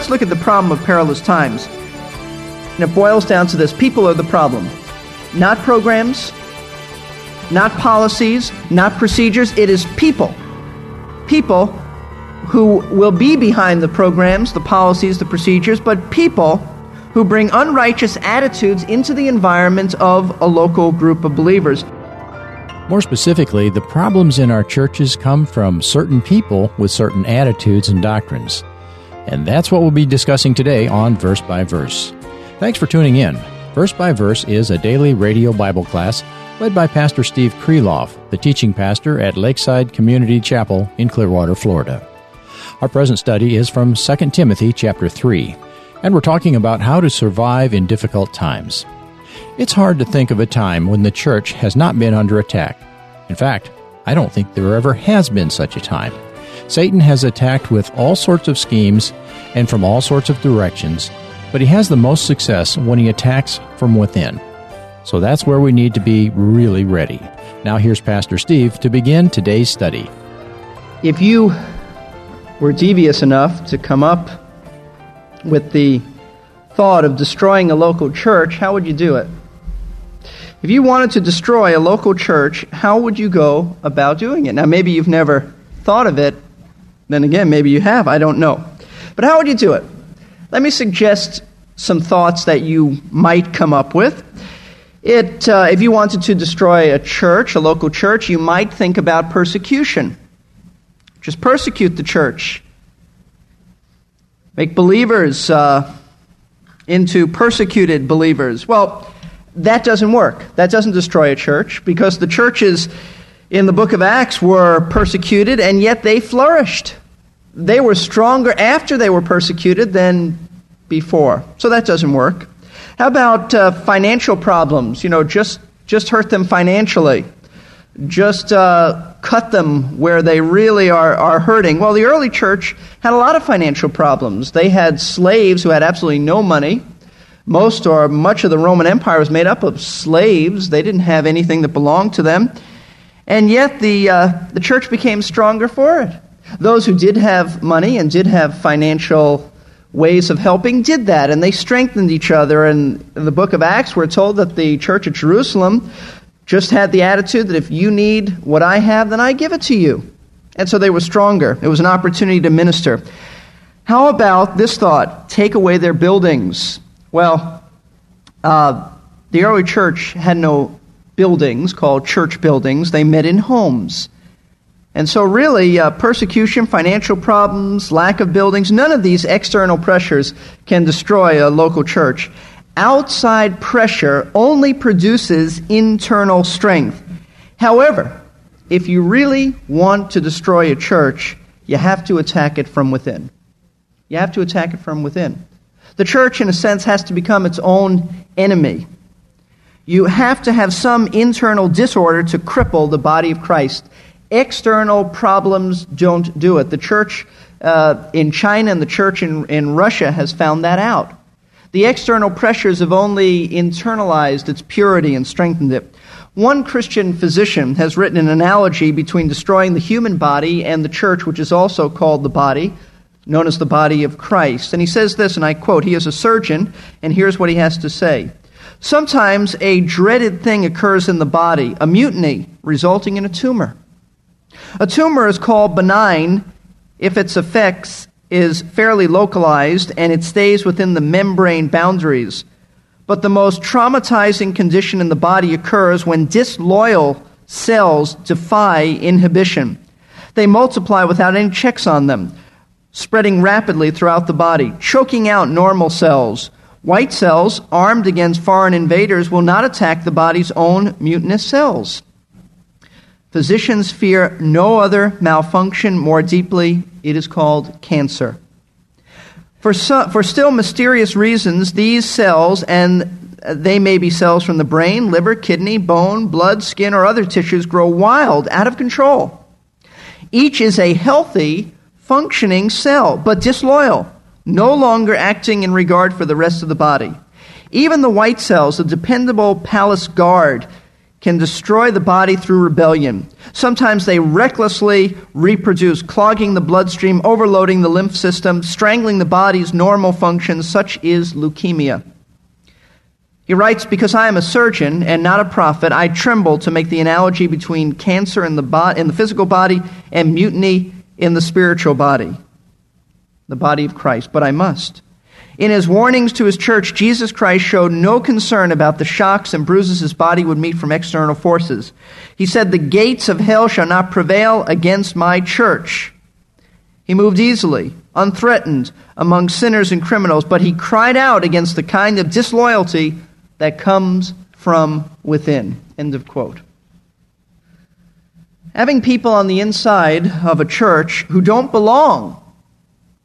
let's look at the problem of perilous times. And it boils down to this people are the problem, not programs, not policies, not procedures. It is people. People who will be behind the programs, the policies, the procedures, but people who bring unrighteous attitudes into the environment of a local group of believers. More specifically, the problems in our churches come from certain people with certain attitudes and doctrines. And that's what we'll be discussing today on Verse by Verse. Thanks for tuning in. Verse by Verse is a daily radio Bible class led by Pastor Steve Kreloff, the teaching pastor at Lakeside Community Chapel in Clearwater, Florida. Our present study is from 2 Timothy chapter 3, and we're talking about how to survive in difficult times. It's hard to think of a time when the church has not been under attack. In fact, I don't think there ever has been such a time. Satan has attacked with all sorts of schemes and from all sorts of directions, but he has the most success when he attacks from within. So that's where we need to be really ready. Now, here's Pastor Steve to begin today's study. If you were devious enough to come up with the thought of destroying a local church, how would you do it? If you wanted to destroy a local church, how would you go about doing it? Now, maybe you've never thought of it. Then again, maybe you have. I don't know. But how would you do it? Let me suggest some thoughts that you might come up with. It, uh, if you wanted to destroy a church, a local church, you might think about persecution. Just persecute the church. Make believers uh, into persecuted believers. Well, that doesn't work. That doesn't destroy a church because the churches in the book of Acts were persecuted and yet they flourished. They were stronger after they were persecuted than before. So that doesn't work. How about uh, financial problems? You know, just, just hurt them financially. Just uh, cut them where they really are, are hurting. Well, the early church had a lot of financial problems. They had slaves who had absolutely no money. Most or much of the Roman Empire was made up of slaves. They didn't have anything that belonged to them. And yet the, uh, the church became stronger for it. Those who did have money and did have financial ways of helping did that, and they strengthened each other. And in the book of Acts, we're told that the church at Jerusalem just had the attitude that if you need what I have, then I give it to you. And so they were stronger. It was an opportunity to minister. How about this thought? Take away their buildings. Well, uh, the early church had no buildings called church buildings, they met in homes. And so, really, uh, persecution, financial problems, lack of buildings, none of these external pressures can destroy a local church. Outside pressure only produces internal strength. However, if you really want to destroy a church, you have to attack it from within. You have to attack it from within. The church, in a sense, has to become its own enemy. You have to have some internal disorder to cripple the body of Christ. External problems don't do it. The church uh, in China and the church in, in Russia has found that out. The external pressures have only internalized its purity and strengthened it. One Christian physician has written an analogy between destroying the human body and the church, which is also called the body, known as the body of Christ. And he says this, and I quote, he is a surgeon, and here's what he has to say. Sometimes a dreaded thing occurs in the body, a mutiny resulting in a tumor. A tumor is called benign if its effects is fairly localized and it stays within the membrane boundaries. But the most traumatizing condition in the body occurs when disloyal cells defy inhibition. They multiply without any checks on them, spreading rapidly throughout the body, choking out normal cells. White cells, armed against foreign invaders, will not attack the body's own mutinous cells. Physicians fear no other malfunction more deeply. It is called cancer. For, some, for still mysterious reasons, these cells, and they may be cells from the brain, liver, kidney, bone, blood, skin, or other tissues, grow wild, out of control. Each is a healthy, functioning cell, but disloyal, no longer acting in regard for the rest of the body. Even the white cells, the dependable palace guard, can destroy the body through rebellion. Sometimes they recklessly reproduce, clogging the bloodstream, overloading the lymph system, strangling the body's normal functions. Such is leukemia. He writes, Because I am a surgeon and not a prophet, I tremble to make the analogy between cancer in the, bo- in the physical body and mutiny in the spiritual body, the body of Christ, but I must. In his warnings to his church, Jesus Christ showed no concern about the shocks and bruises his body would meet from external forces. He said, The gates of hell shall not prevail against my church. He moved easily, unthreatened among sinners and criminals, but he cried out against the kind of disloyalty that comes from within. End of quote. Having people on the inside of a church who don't belong,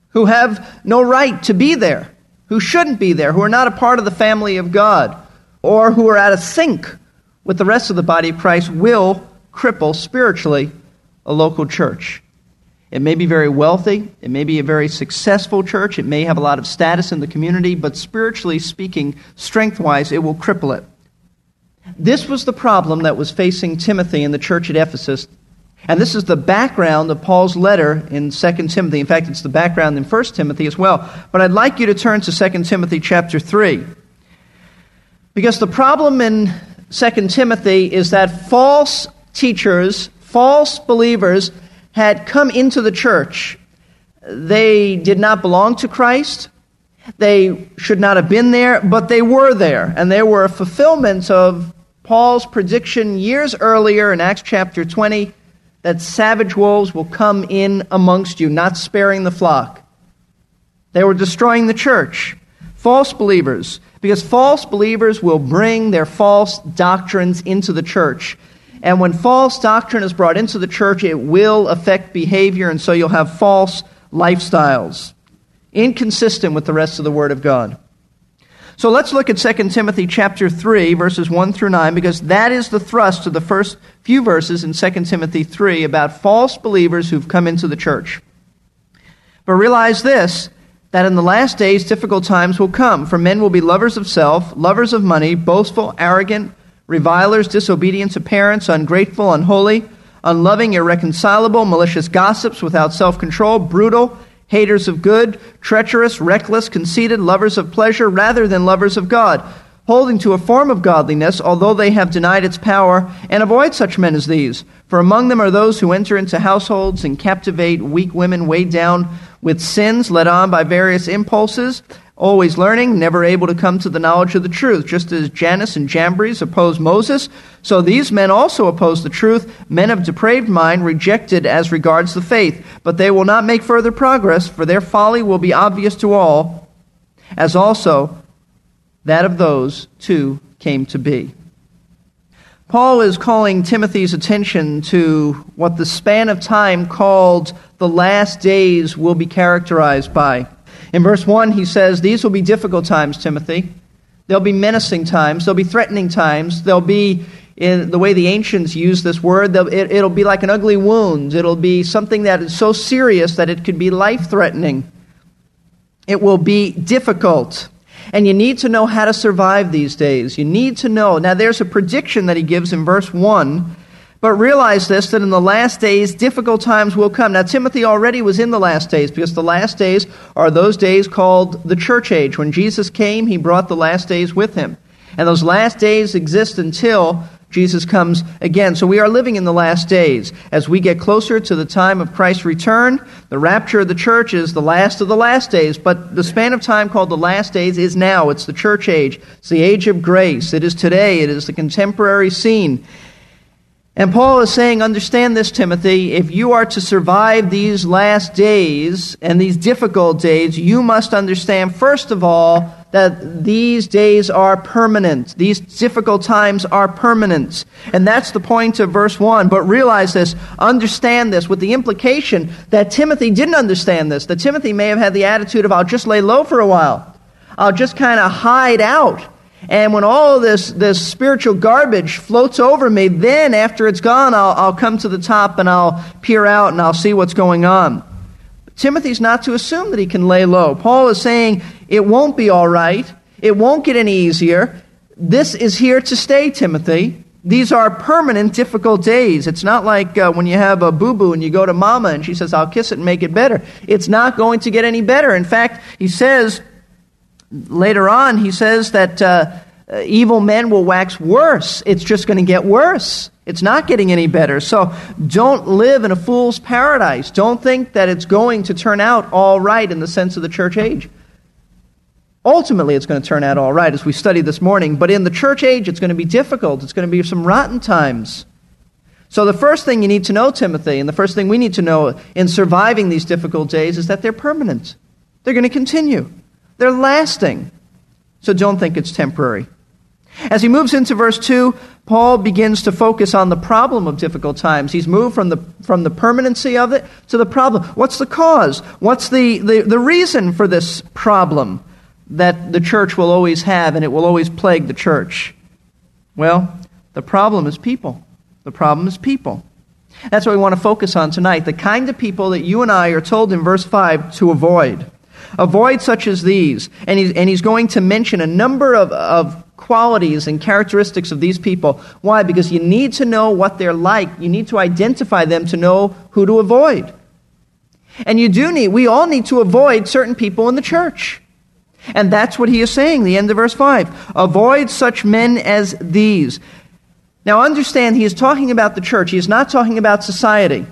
who have no right to be there, who shouldn't be there, who are not a part of the family of God, or who are out of sync with the rest of the body of Christ, will cripple spiritually a local church. It may be very wealthy, it may be a very successful church, it may have a lot of status in the community, but spiritually speaking, strength wise, it will cripple it. This was the problem that was facing Timothy in the church at Ephesus and this is the background of Paul's letter in 2 Timothy. In fact, it's the background in 1 Timothy as well. But I'd like you to turn to 2 Timothy chapter 3. Because the problem in 2 Timothy is that false teachers, false believers, had come into the church. They did not belong to Christ. They should not have been there, but they were there. And they were a fulfillment of Paul's prediction years earlier in Acts chapter 20 that savage wolves will come in amongst you, not sparing the flock. They were destroying the church. False believers, because false believers will bring their false doctrines into the church. And when false doctrine is brought into the church, it will affect behavior, and so you'll have false lifestyles, inconsistent with the rest of the Word of God. So let's look at 2 Timothy chapter 3 verses 1 through 9 because that is the thrust of the first few verses in 2 Timothy 3 about false believers who've come into the church. But realize this that in the last days difficult times will come for men will be lovers of self, lovers of money, boastful, arrogant, revilers, disobedient to parents, ungrateful, unholy, unloving, irreconcilable, malicious gossips without self-control, brutal, haters of good, treacherous, reckless, conceited, lovers of pleasure rather than lovers of God, holding to a form of godliness, although they have denied its power, and avoid such men as these. For among them are those who enter into households and captivate weak women weighed down with sins, led on by various impulses always learning, never able to come to the knowledge of the truth. Just as Jannes and Jambres opposed Moses, so these men also oppose the truth, men of depraved mind, rejected as regards the faith. But they will not make further progress, for their folly will be obvious to all, as also that of those too came to be. Paul is calling Timothy's attention to what the span of time called the last days will be characterized by. In verse 1, he says, These will be difficult times, Timothy. There'll be menacing times. There'll be threatening times. There'll be, in the way the ancients use this word, it, it'll be like an ugly wound. It'll be something that is so serious that it could be life threatening. It will be difficult. And you need to know how to survive these days. You need to know. Now, there's a prediction that he gives in verse 1 but realize this that in the last days, difficult times will come. Now, Timothy already was in the last days because the last days are those days called the church age. When Jesus came, he brought the last days with him. And those last days exist until Jesus comes again. So we are living in the last days. As we get closer to the time of Christ's return, the rapture of the church is the last of the last days. But the span of time called the last days is now. It's the church age. It's the age of grace. It is today. It is the contemporary scene. And Paul is saying, understand this, Timothy. If you are to survive these last days and these difficult days, you must understand, first of all, that these days are permanent. These difficult times are permanent. And that's the point of verse 1. But realize this, understand this, with the implication that Timothy didn't understand this. That Timothy may have had the attitude of, I'll just lay low for a while. I'll just kind of hide out. And when all this, this spiritual garbage floats over me, then after it's gone, I'll, I'll come to the top and I'll peer out and I'll see what's going on. But Timothy's not to assume that he can lay low. Paul is saying it won't be all right. It won't get any easier. This is here to stay, Timothy. These are permanent, difficult days. It's not like uh, when you have a boo boo and you go to mama and she says, I'll kiss it and make it better. It's not going to get any better. In fact, he says, later on, he says that uh, uh evil men will wax worse. It's just going to get worse. It's not getting any better. So don't live in a fool's paradise. Don't think that it's going to turn out all right in the sense of the church age. Ultimately, it's going to turn out all right as we study this morning, but in the church age, it's going to be difficult. It's going to be some rotten times. So, the first thing you need to know, Timothy, and the first thing we need to know in surviving these difficult days is that they're permanent. They're going to continue, they're lasting. So, don't think it's temporary. As he moves into verse 2, Paul begins to focus on the problem of difficult times. He's moved from the, from the permanency of it to the problem. What's the cause? What's the, the, the reason for this problem? that the church will always have and it will always plague the church? Well, the problem is people. The problem is people. That's what we want to focus on tonight. The kind of people that you and I are told in verse 5 to avoid. Avoid such as these. And he's, and he's going to mention a number of, of qualities and characteristics of these people. Why? Because you need to know what they're like. You need to identify them to know who to avoid. And you do need, we all need to avoid certain people in the church. And that's what he is saying, the end of verse 5. Avoid such men as these. Now understand, he is talking about the church. He is not talking about society.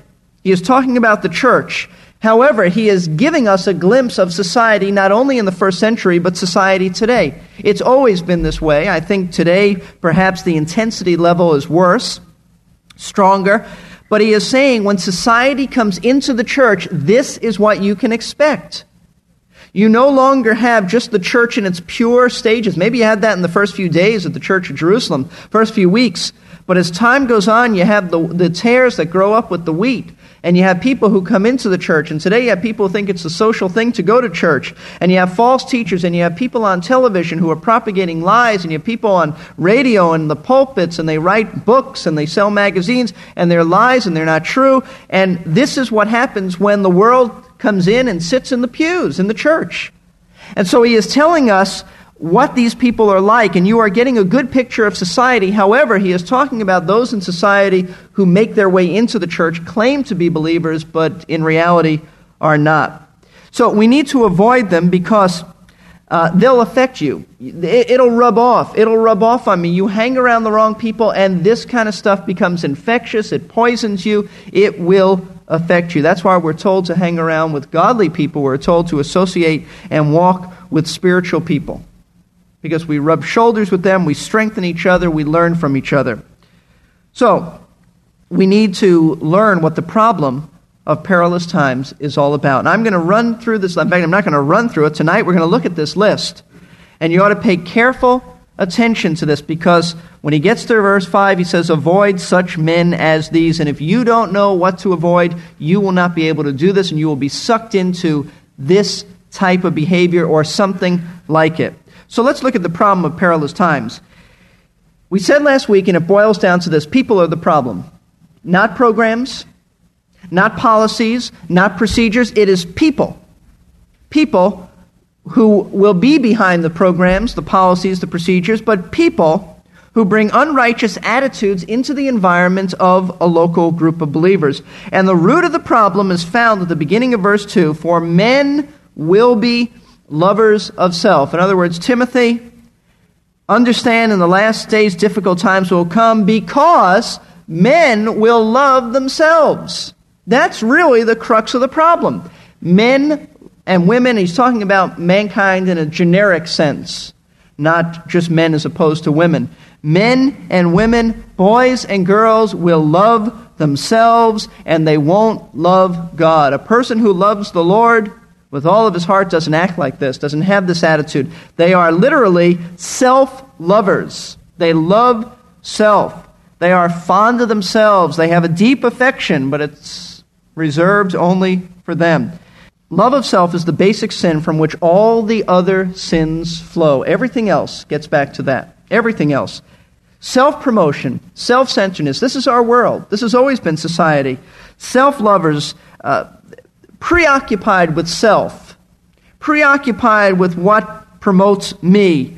He is talking about the church. However, he is giving us a glimpse of society not only in the first century, but society today. It's always been this way. I think today, perhaps the intensity level is worse, stronger. But he is saying when society comes into the church, this is what you can expect. You no longer have just the church in its pure stages. Maybe you had that in the first few days of the church of Jerusalem, first few weeks. But as time goes on, you have the, the tares that grow up with the wheat. And you have people who come into the church. And today you have people who think it's a social thing to go to church. And you have false teachers. And you have people on television who are propagating lies. And you have people on radio and the pulpits. And they write books and they sell magazines. And they're lies and they're not true. And this is what happens when the world comes in and sits in the pews in the church. And so he is telling us what these people are like, and you are getting a good picture of society. However, he is talking about those in society who make their way into the church, claim to be believers, but in reality are not. So we need to avoid them because uh, they'll affect you. It, will rub off. It'll rub off on me. You hang around the wrong people, and this kind of stuff becomes infectious. It poisons you. It will affect you. That's why we're told to hang around with godly people. We're told to associate and walk with spiritual people. Because we rub shoulders with them, we strengthen each other, we learn from each other. So, we need to learn what the problem of perilous times is all about. And I'm going to run through this. In fact, I'm not going to run through it. Tonight, we're going to look at this list. And you ought to pay careful attention to this because when he gets to verse 5, he says, Avoid such men as these. And if you don't know what to avoid, you will not be able to do this and you will be sucked into this type of behavior or something like it. So let's look at the problem of perilous times. We said last week, and it boils down to this people are the problem. Not programs, not policies, not procedures. It is people. People who will be behind the programs, the policies, the procedures, but people who bring unrighteous attitudes into the environment of a local group of believers. And the root of the problem is found at the beginning of verse 2 For men will be lovers of self. In other words, Timothy, understand in the last days difficult times will come because men will love themselves. That's really the crux of the problem. Men and women, he's talking about mankind in a generic sense, not just men as opposed to women. Men and women, boys and girls will love themselves and they won't love God. A person who loves the Lord with all of his heart doesn't act like this, doesn't have this attitude. They are literally self lovers. They love self. They are fond of themselves. They have a deep affection, but it's reserved only for them. Love of self is the basic sin from which all the other sins flow. Everything else gets back to that. Everything else. Self promotion, self centeredness. This is our world. This has always been society. Self lovers, uh, preoccupied with self, preoccupied with what promotes me.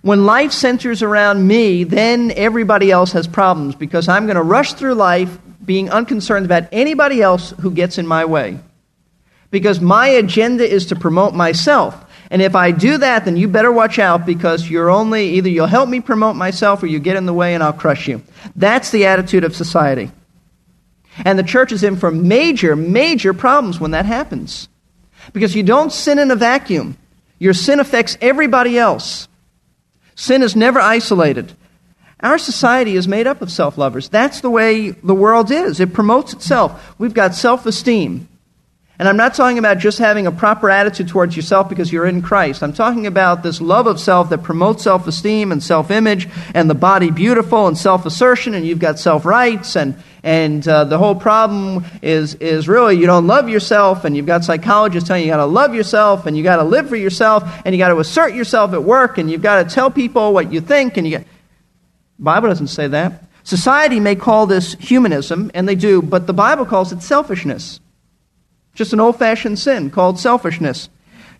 When life centers around me, then everybody else has problems because I'm going to rush through life being unconcerned about anybody else who gets in my way. Because my agenda is to promote myself. And if I do that, then you better watch out because you're only either you'll help me promote myself or you get in the way and I'll crush you. That's the attitude of society. And the church is in for major, major problems when that happens. Because you don't sin in a vacuum. Your sin affects everybody else. Sin is never isolated. Our society is made up of self lovers. That's the way the world is. It promotes itself. We've got self esteem. And I'm not talking about just having a proper attitude towards yourself because you're in Christ. I'm talking about this love of self that promotes self esteem and self image and the body beautiful and self assertion, and you've got self rights. And, and uh, the whole problem is, is really you don't love yourself, and you've got psychologists telling you you got to love yourself, and you got to live for yourself, and you got to assert yourself at work, and you've got to tell people what you think. And you get... Bible doesn't say that. Society may call this humanism, and they do, but the Bible calls it selfishness. Just an old fashioned sin called selfishness.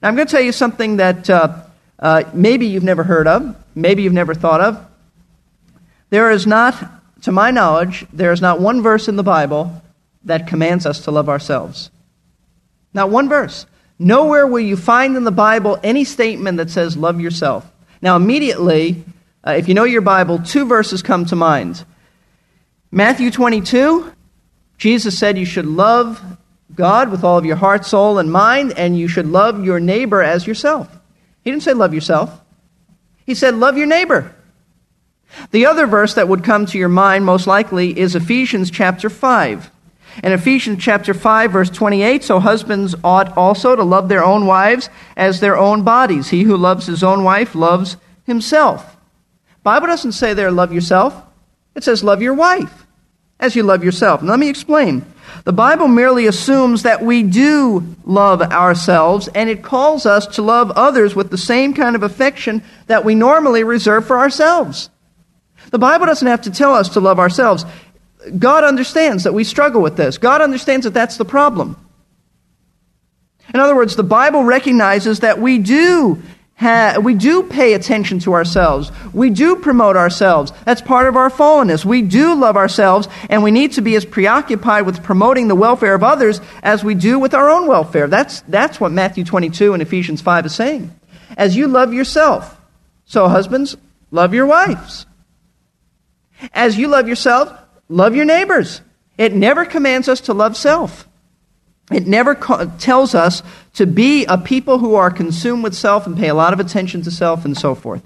Now, I'm going to tell you something that uh, uh, maybe you've never heard of, maybe you've never thought of. There is not, to my knowledge, there is not one verse in the Bible that commands us to love ourselves. Not one verse. Nowhere will you find in the Bible any statement that says, love yourself. Now, immediately, uh, if you know your Bible, two verses come to mind. Matthew 22, Jesus said you should love God with all of your heart, soul, and mind, and you should love your neighbor as yourself. He didn't say love yourself, he said love your neighbor. The other verse that would come to your mind most likely is Ephesians chapter 5. In Ephesians chapter 5 verse 28, so husbands ought also to love their own wives as their own bodies. He who loves his own wife loves himself. Bible doesn't say there love yourself. It says love your wife as you love yourself. Let me explain. The Bible merely assumes that we do love ourselves, and it calls us to love others with the same kind of affection that we normally reserve for ourselves. The Bible doesn't have to tell us to love ourselves. God understands that we struggle with this. God understands that that's the problem. In other words, the Bible recognizes that we do ha- we do pay attention to ourselves. We do promote ourselves. That's part of our fallenness. We do love ourselves, and we need to be as preoccupied with promoting the welfare of others as we do with our own welfare. That's, that's what Matthew 22 and Ephesians 5 is saying. As you love yourself, so husbands, love your wives. As you love yourself, love your neighbors. It never commands us to love self. It never co- tells us to be a people who are consumed with self and pay a lot of attention to self and so forth.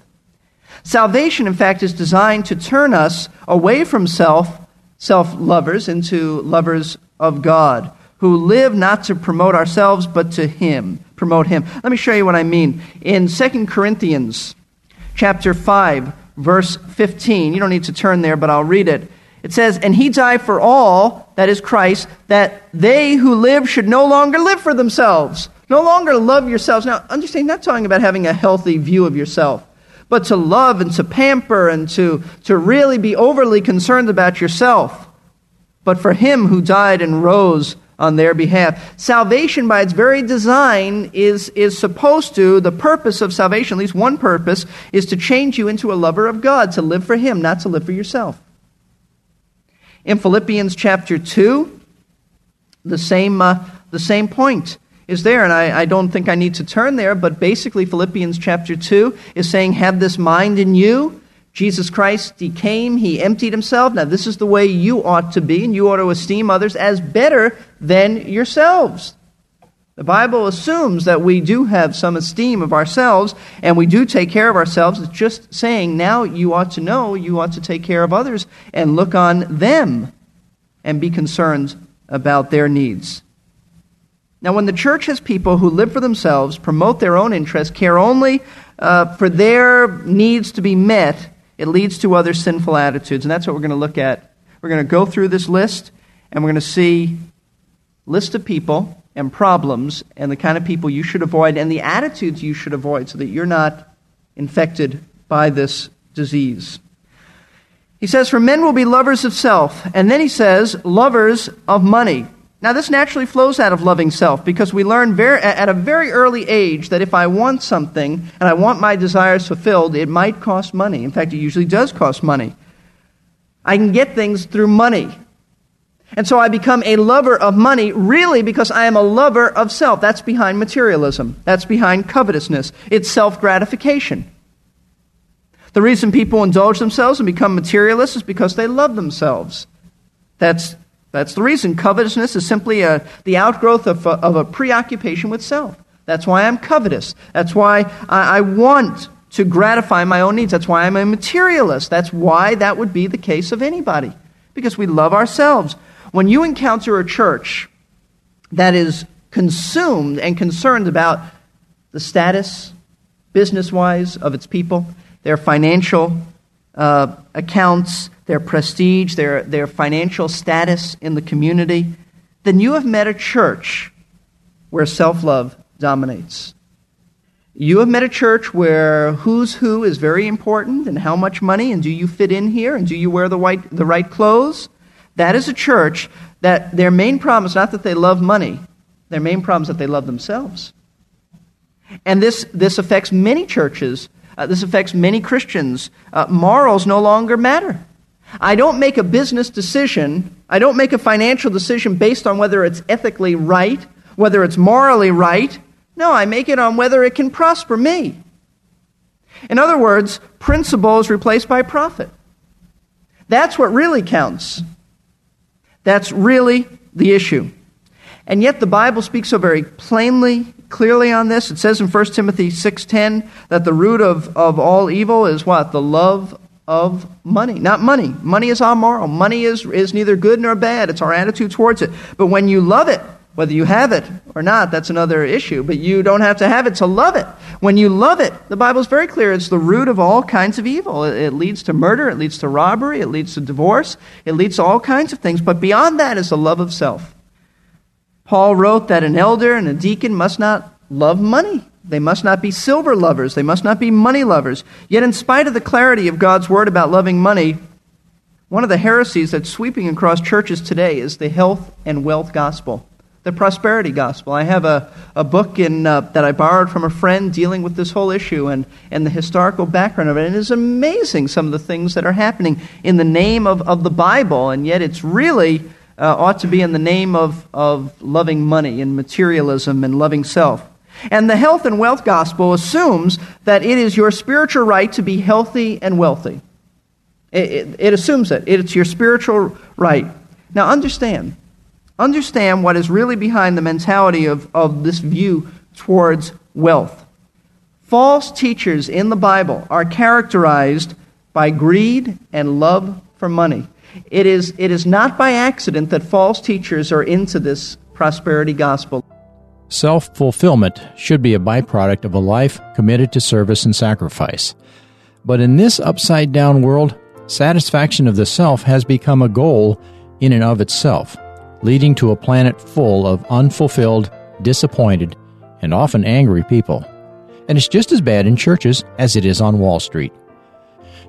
Salvation, in fact, is designed to turn us away from self, self lovers, into lovers of God, who live not to promote ourselves, but to Him, promote Him. Let me show you what I mean. In 2 Corinthians chapter 5, verse 15, you don't need to turn there, but I'll read it. It says, And he died for all, that is Christ, that they who live should no longer live for themselves. No longer love yourselves. Now, understand, not talking about having a healthy view of yourself, but to love and to pamper and to, to really be overly concerned about yourself. But for him who died and rose on their behalf. Salvation, by its very design, is, is supposed to, the purpose of salvation, at least one purpose, is to change you into a lover of God, to live for Him, not to live for yourself. In Philippians chapter 2, the same, uh, the same point is there, and I, I don't think I need to turn there, but basically, Philippians chapter 2 is saying, Have this mind in you. Jesus Christ, He came, He emptied Himself. Now, this is the way you ought to be, and you ought to esteem others as better than yourselves. The Bible assumes that we do have some esteem of ourselves and we do take care of ourselves. It's just saying now you ought to know you ought to take care of others and look on them and be concerned about their needs. Now, when the church has people who live for themselves, promote their own interests, care only uh, for their needs to be met, it leads to other sinful attitudes. And that's what we're going to look at. We're going to go through this list and we're going to see list of people and problems and the kind of people you should avoid and the attitudes you should avoid so that you're not infected by this disease. He says, For men will be lovers of self. And then he says, lovers of money. Now, this naturally flows out of loving self because we learn very, at a very early age that if I want something and I want my desires fulfilled, it might cost money. In fact, it usually does cost money. I can get things through money. And so I become a lover of money really because I am a lover of self. That's behind materialism. That's behind covetousness. It's self gratification. The reason people indulge themselves and become materialists is because they love themselves. That's that's the reason. Covetousness is simply a, the outgrowth of a, of a preoccupation with self. That's why I'm covetous. That's why I, I want to gratify my own needs. That's why I'm a materialist. That's why that would be the case of anybody, because we love ourselves. When you encounter a church that is consumed and concerned about the status, business wise, of its people, their financial uh, accounts, their prestige, their, their financial status in the community, then you have met a church where self love dominates. You have met a church where who's who is very important and how much money and do you fit in here and do you wear the, white, the right clothes? That is a church that their main problem is not that they love money, their main problem is that they love themselves. And this, this affects many churches. Uh, this affects many Christians. Uh, morals no longer matter. I don't make a business decision, I don't make a financial decision based on whether it's ethically right, whether it's morally right. No, I make it on whether it can prosper me. In other words, principle is replaced by profit. That's what really counts. That's really the issue. And yet the Bible speaks so very plainly, clearly on this. It says in 1 Timothy 6:10 that the root of, of all evil is what? The love of money. Not money. Money is amoral. Money is, is neither good nor bad. It's our attitude towards it. But when you love it, whether you have it or not, that's another issue. But you don't have to have it to love it. When you love it, the Bible is very clear. It's the root of all kinds of evil. It, it leads to murder. It leads to robbery. It leads to divorce. It leads to all kinds of things. But beyond that is the love of self. Paul wrote that an elder and a deacon must not love money. They must not be silver lovers. They must not be money lovers. Yet, in spite of the clarity of God's word about loving money, one of the heresies that's sweeping across churches today is the health and wealth gospel, the prosperity gospel. I have a, a book in, uh, that I borrowed from a friend dealing with this whole issue and, and the historical background of it. And it is amazing some of the things that are happening in the name of, of the Bible, and yet it's really uh, ought to be in the name of, of loving money and materialism and loving self. And the health and wealth gospel assumes that it is your spiritual right to be healthy and wealthy. It, it, it, assumes it. It's your spiritual right. Now, understand. Understand what is really behind the mentality of, of this view towards wealth. False teachers in the Bible are characterized by greed and love for money. It is, it is not by accident that false teachers are into this prosperity gospel. Self fulfillment should be a byproduct of a life committed to service and sacrifice. But in this upside down world, satisfaction of the self has become a goal in and of itself, leading to a planet full of unfulfilled, disappointed, and often angry people. And it's just as bad in churches as it is on Wall Street.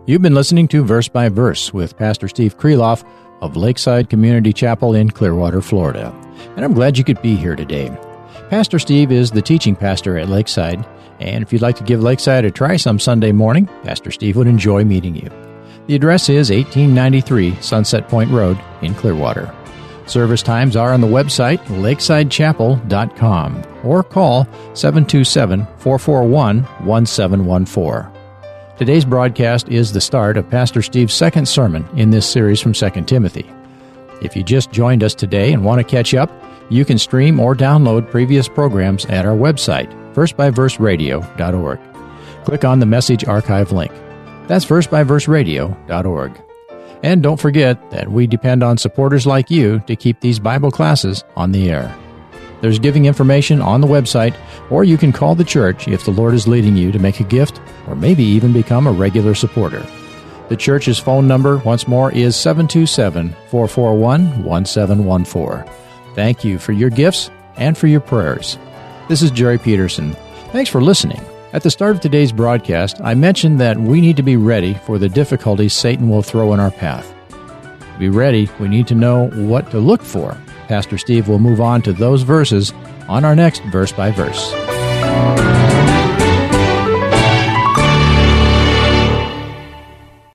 You've been listening to Verse by Verse with Pastor Steve Kreloff of Lakeside Community Chapel in Clearwater, Florida. And I'm glad you could be here today. Pastor Steve is the teaching pastor at Lakeside, and if you'd like to give Lakeside a try some Sunday morning, Pastor Steve would enjoy meeting you. The address is 1893 Sunset Point Road in Clearwater. Service times are on the website lakesidechapel.com or call 727 441 1714. Today's broadcast is the start of Pastor Steve's second sermon in this series from 2 Timothy. If you just joined us today and want to catch up, you can stream or download previous programs at our website, versebyverseradio.org. Click on the message archive link. That's versebyverseradio.org. And don't forget that we depend on supporters like you to keep these Bible classes on the air. There's giving information on the website, or you can call the church if the Lord is leading you to make a gift or maybe even become a regular supporter. The church's phone number, once more, is 727 441 1714. Thank you for your gifts and for your prayers. This is Jerry Peterson. Thanks for listening. At the start of today's broadcast, I mentioned that we need to be ready for the difficulties Satan will throw in our path. To be ready, we need to know what to look for Pastor Steve will move on to those verses on our next verse by verse.